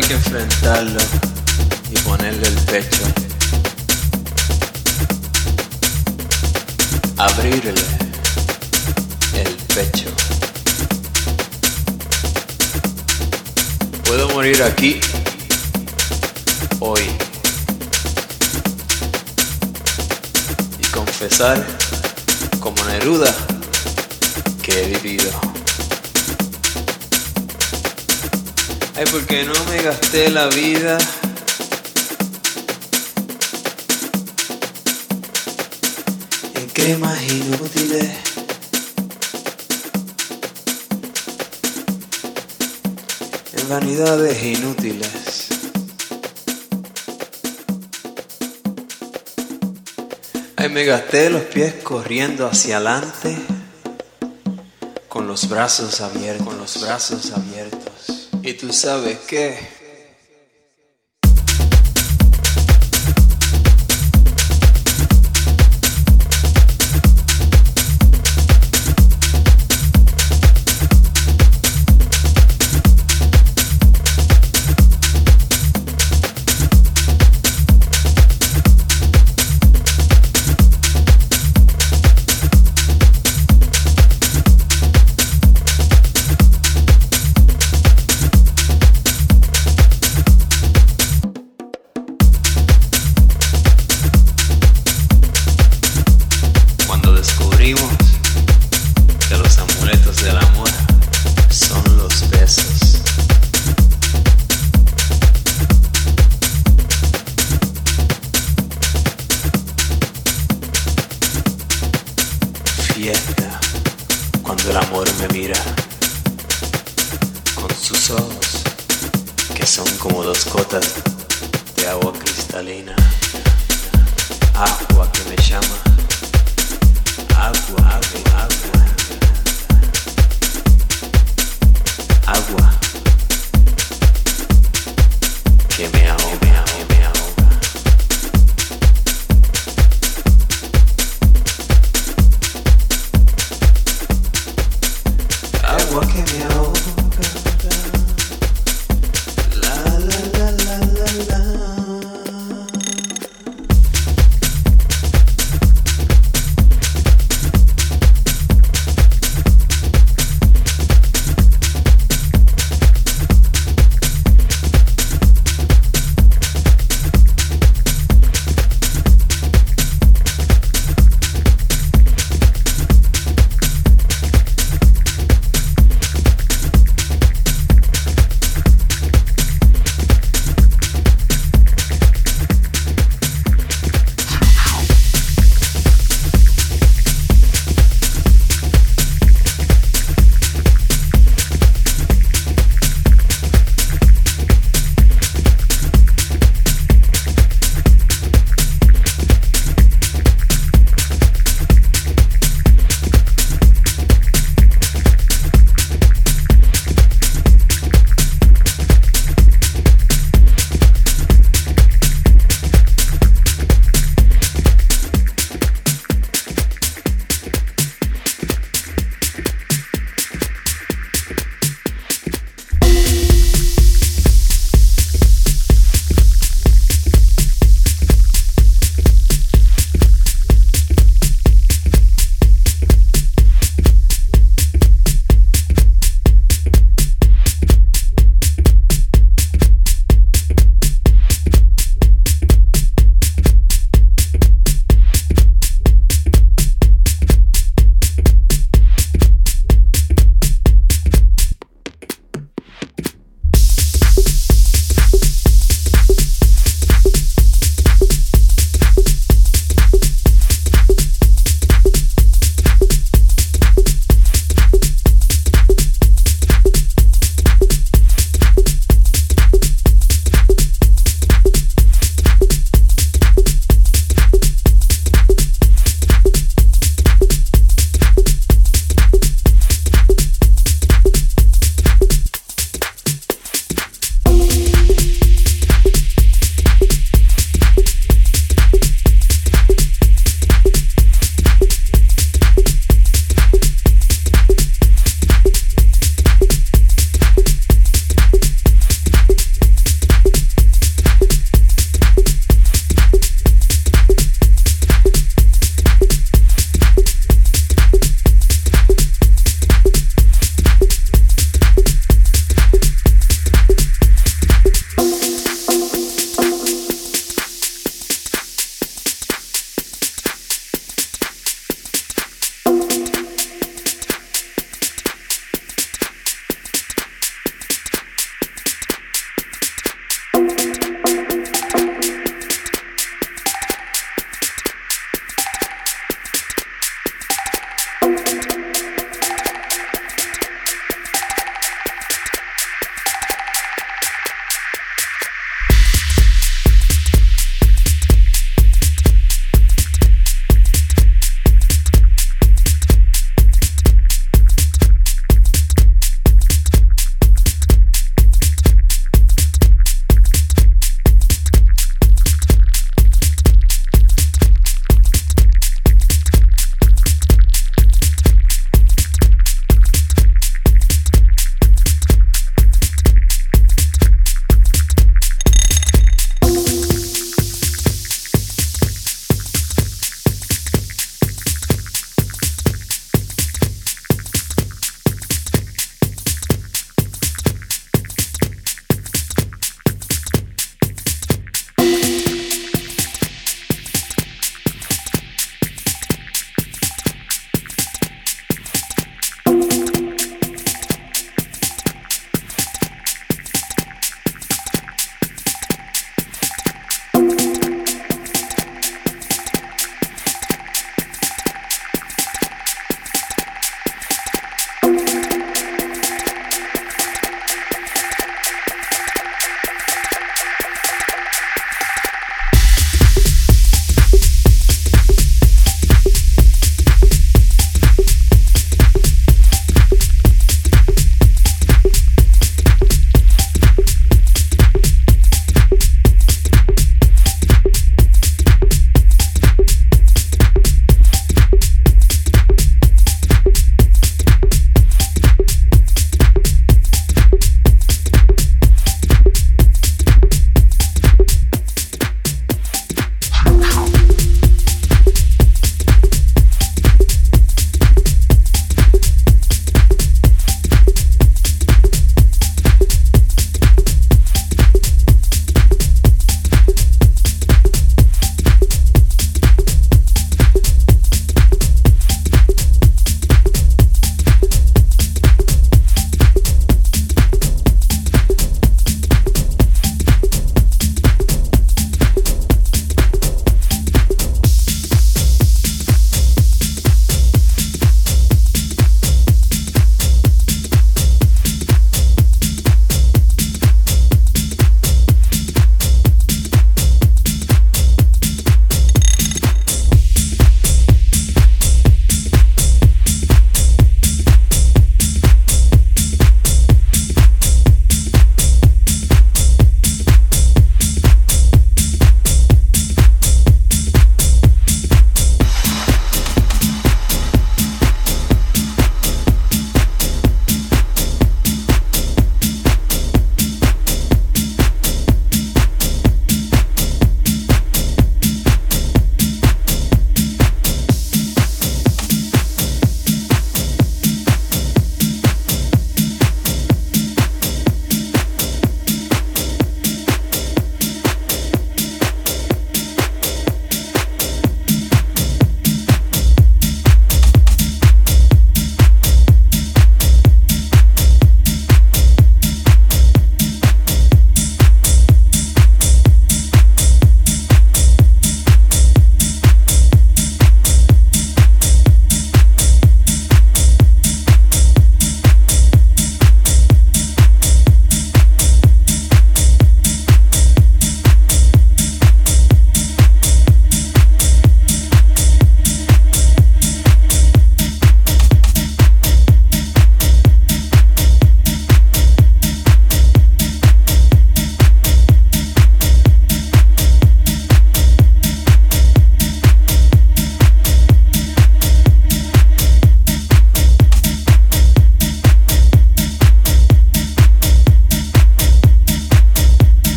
hay que enfrentarlo y ponerle el pecho. Abrirle el pecho. Puedo morir aquí hoy y confesar como Neruda que he vivido. Ay, porque no me gasté la vida. En cremas inútiles. En vanidades inútiles. Ay, me gasté los pies corriendo hacia adelante con los brazos abiertos, con los brazos abiertos. Y tú sabes qué. Cuando el amor me mira con sus ojos que son como dos gotas de agua cristalina. Agua que me llama agua, agua, agua.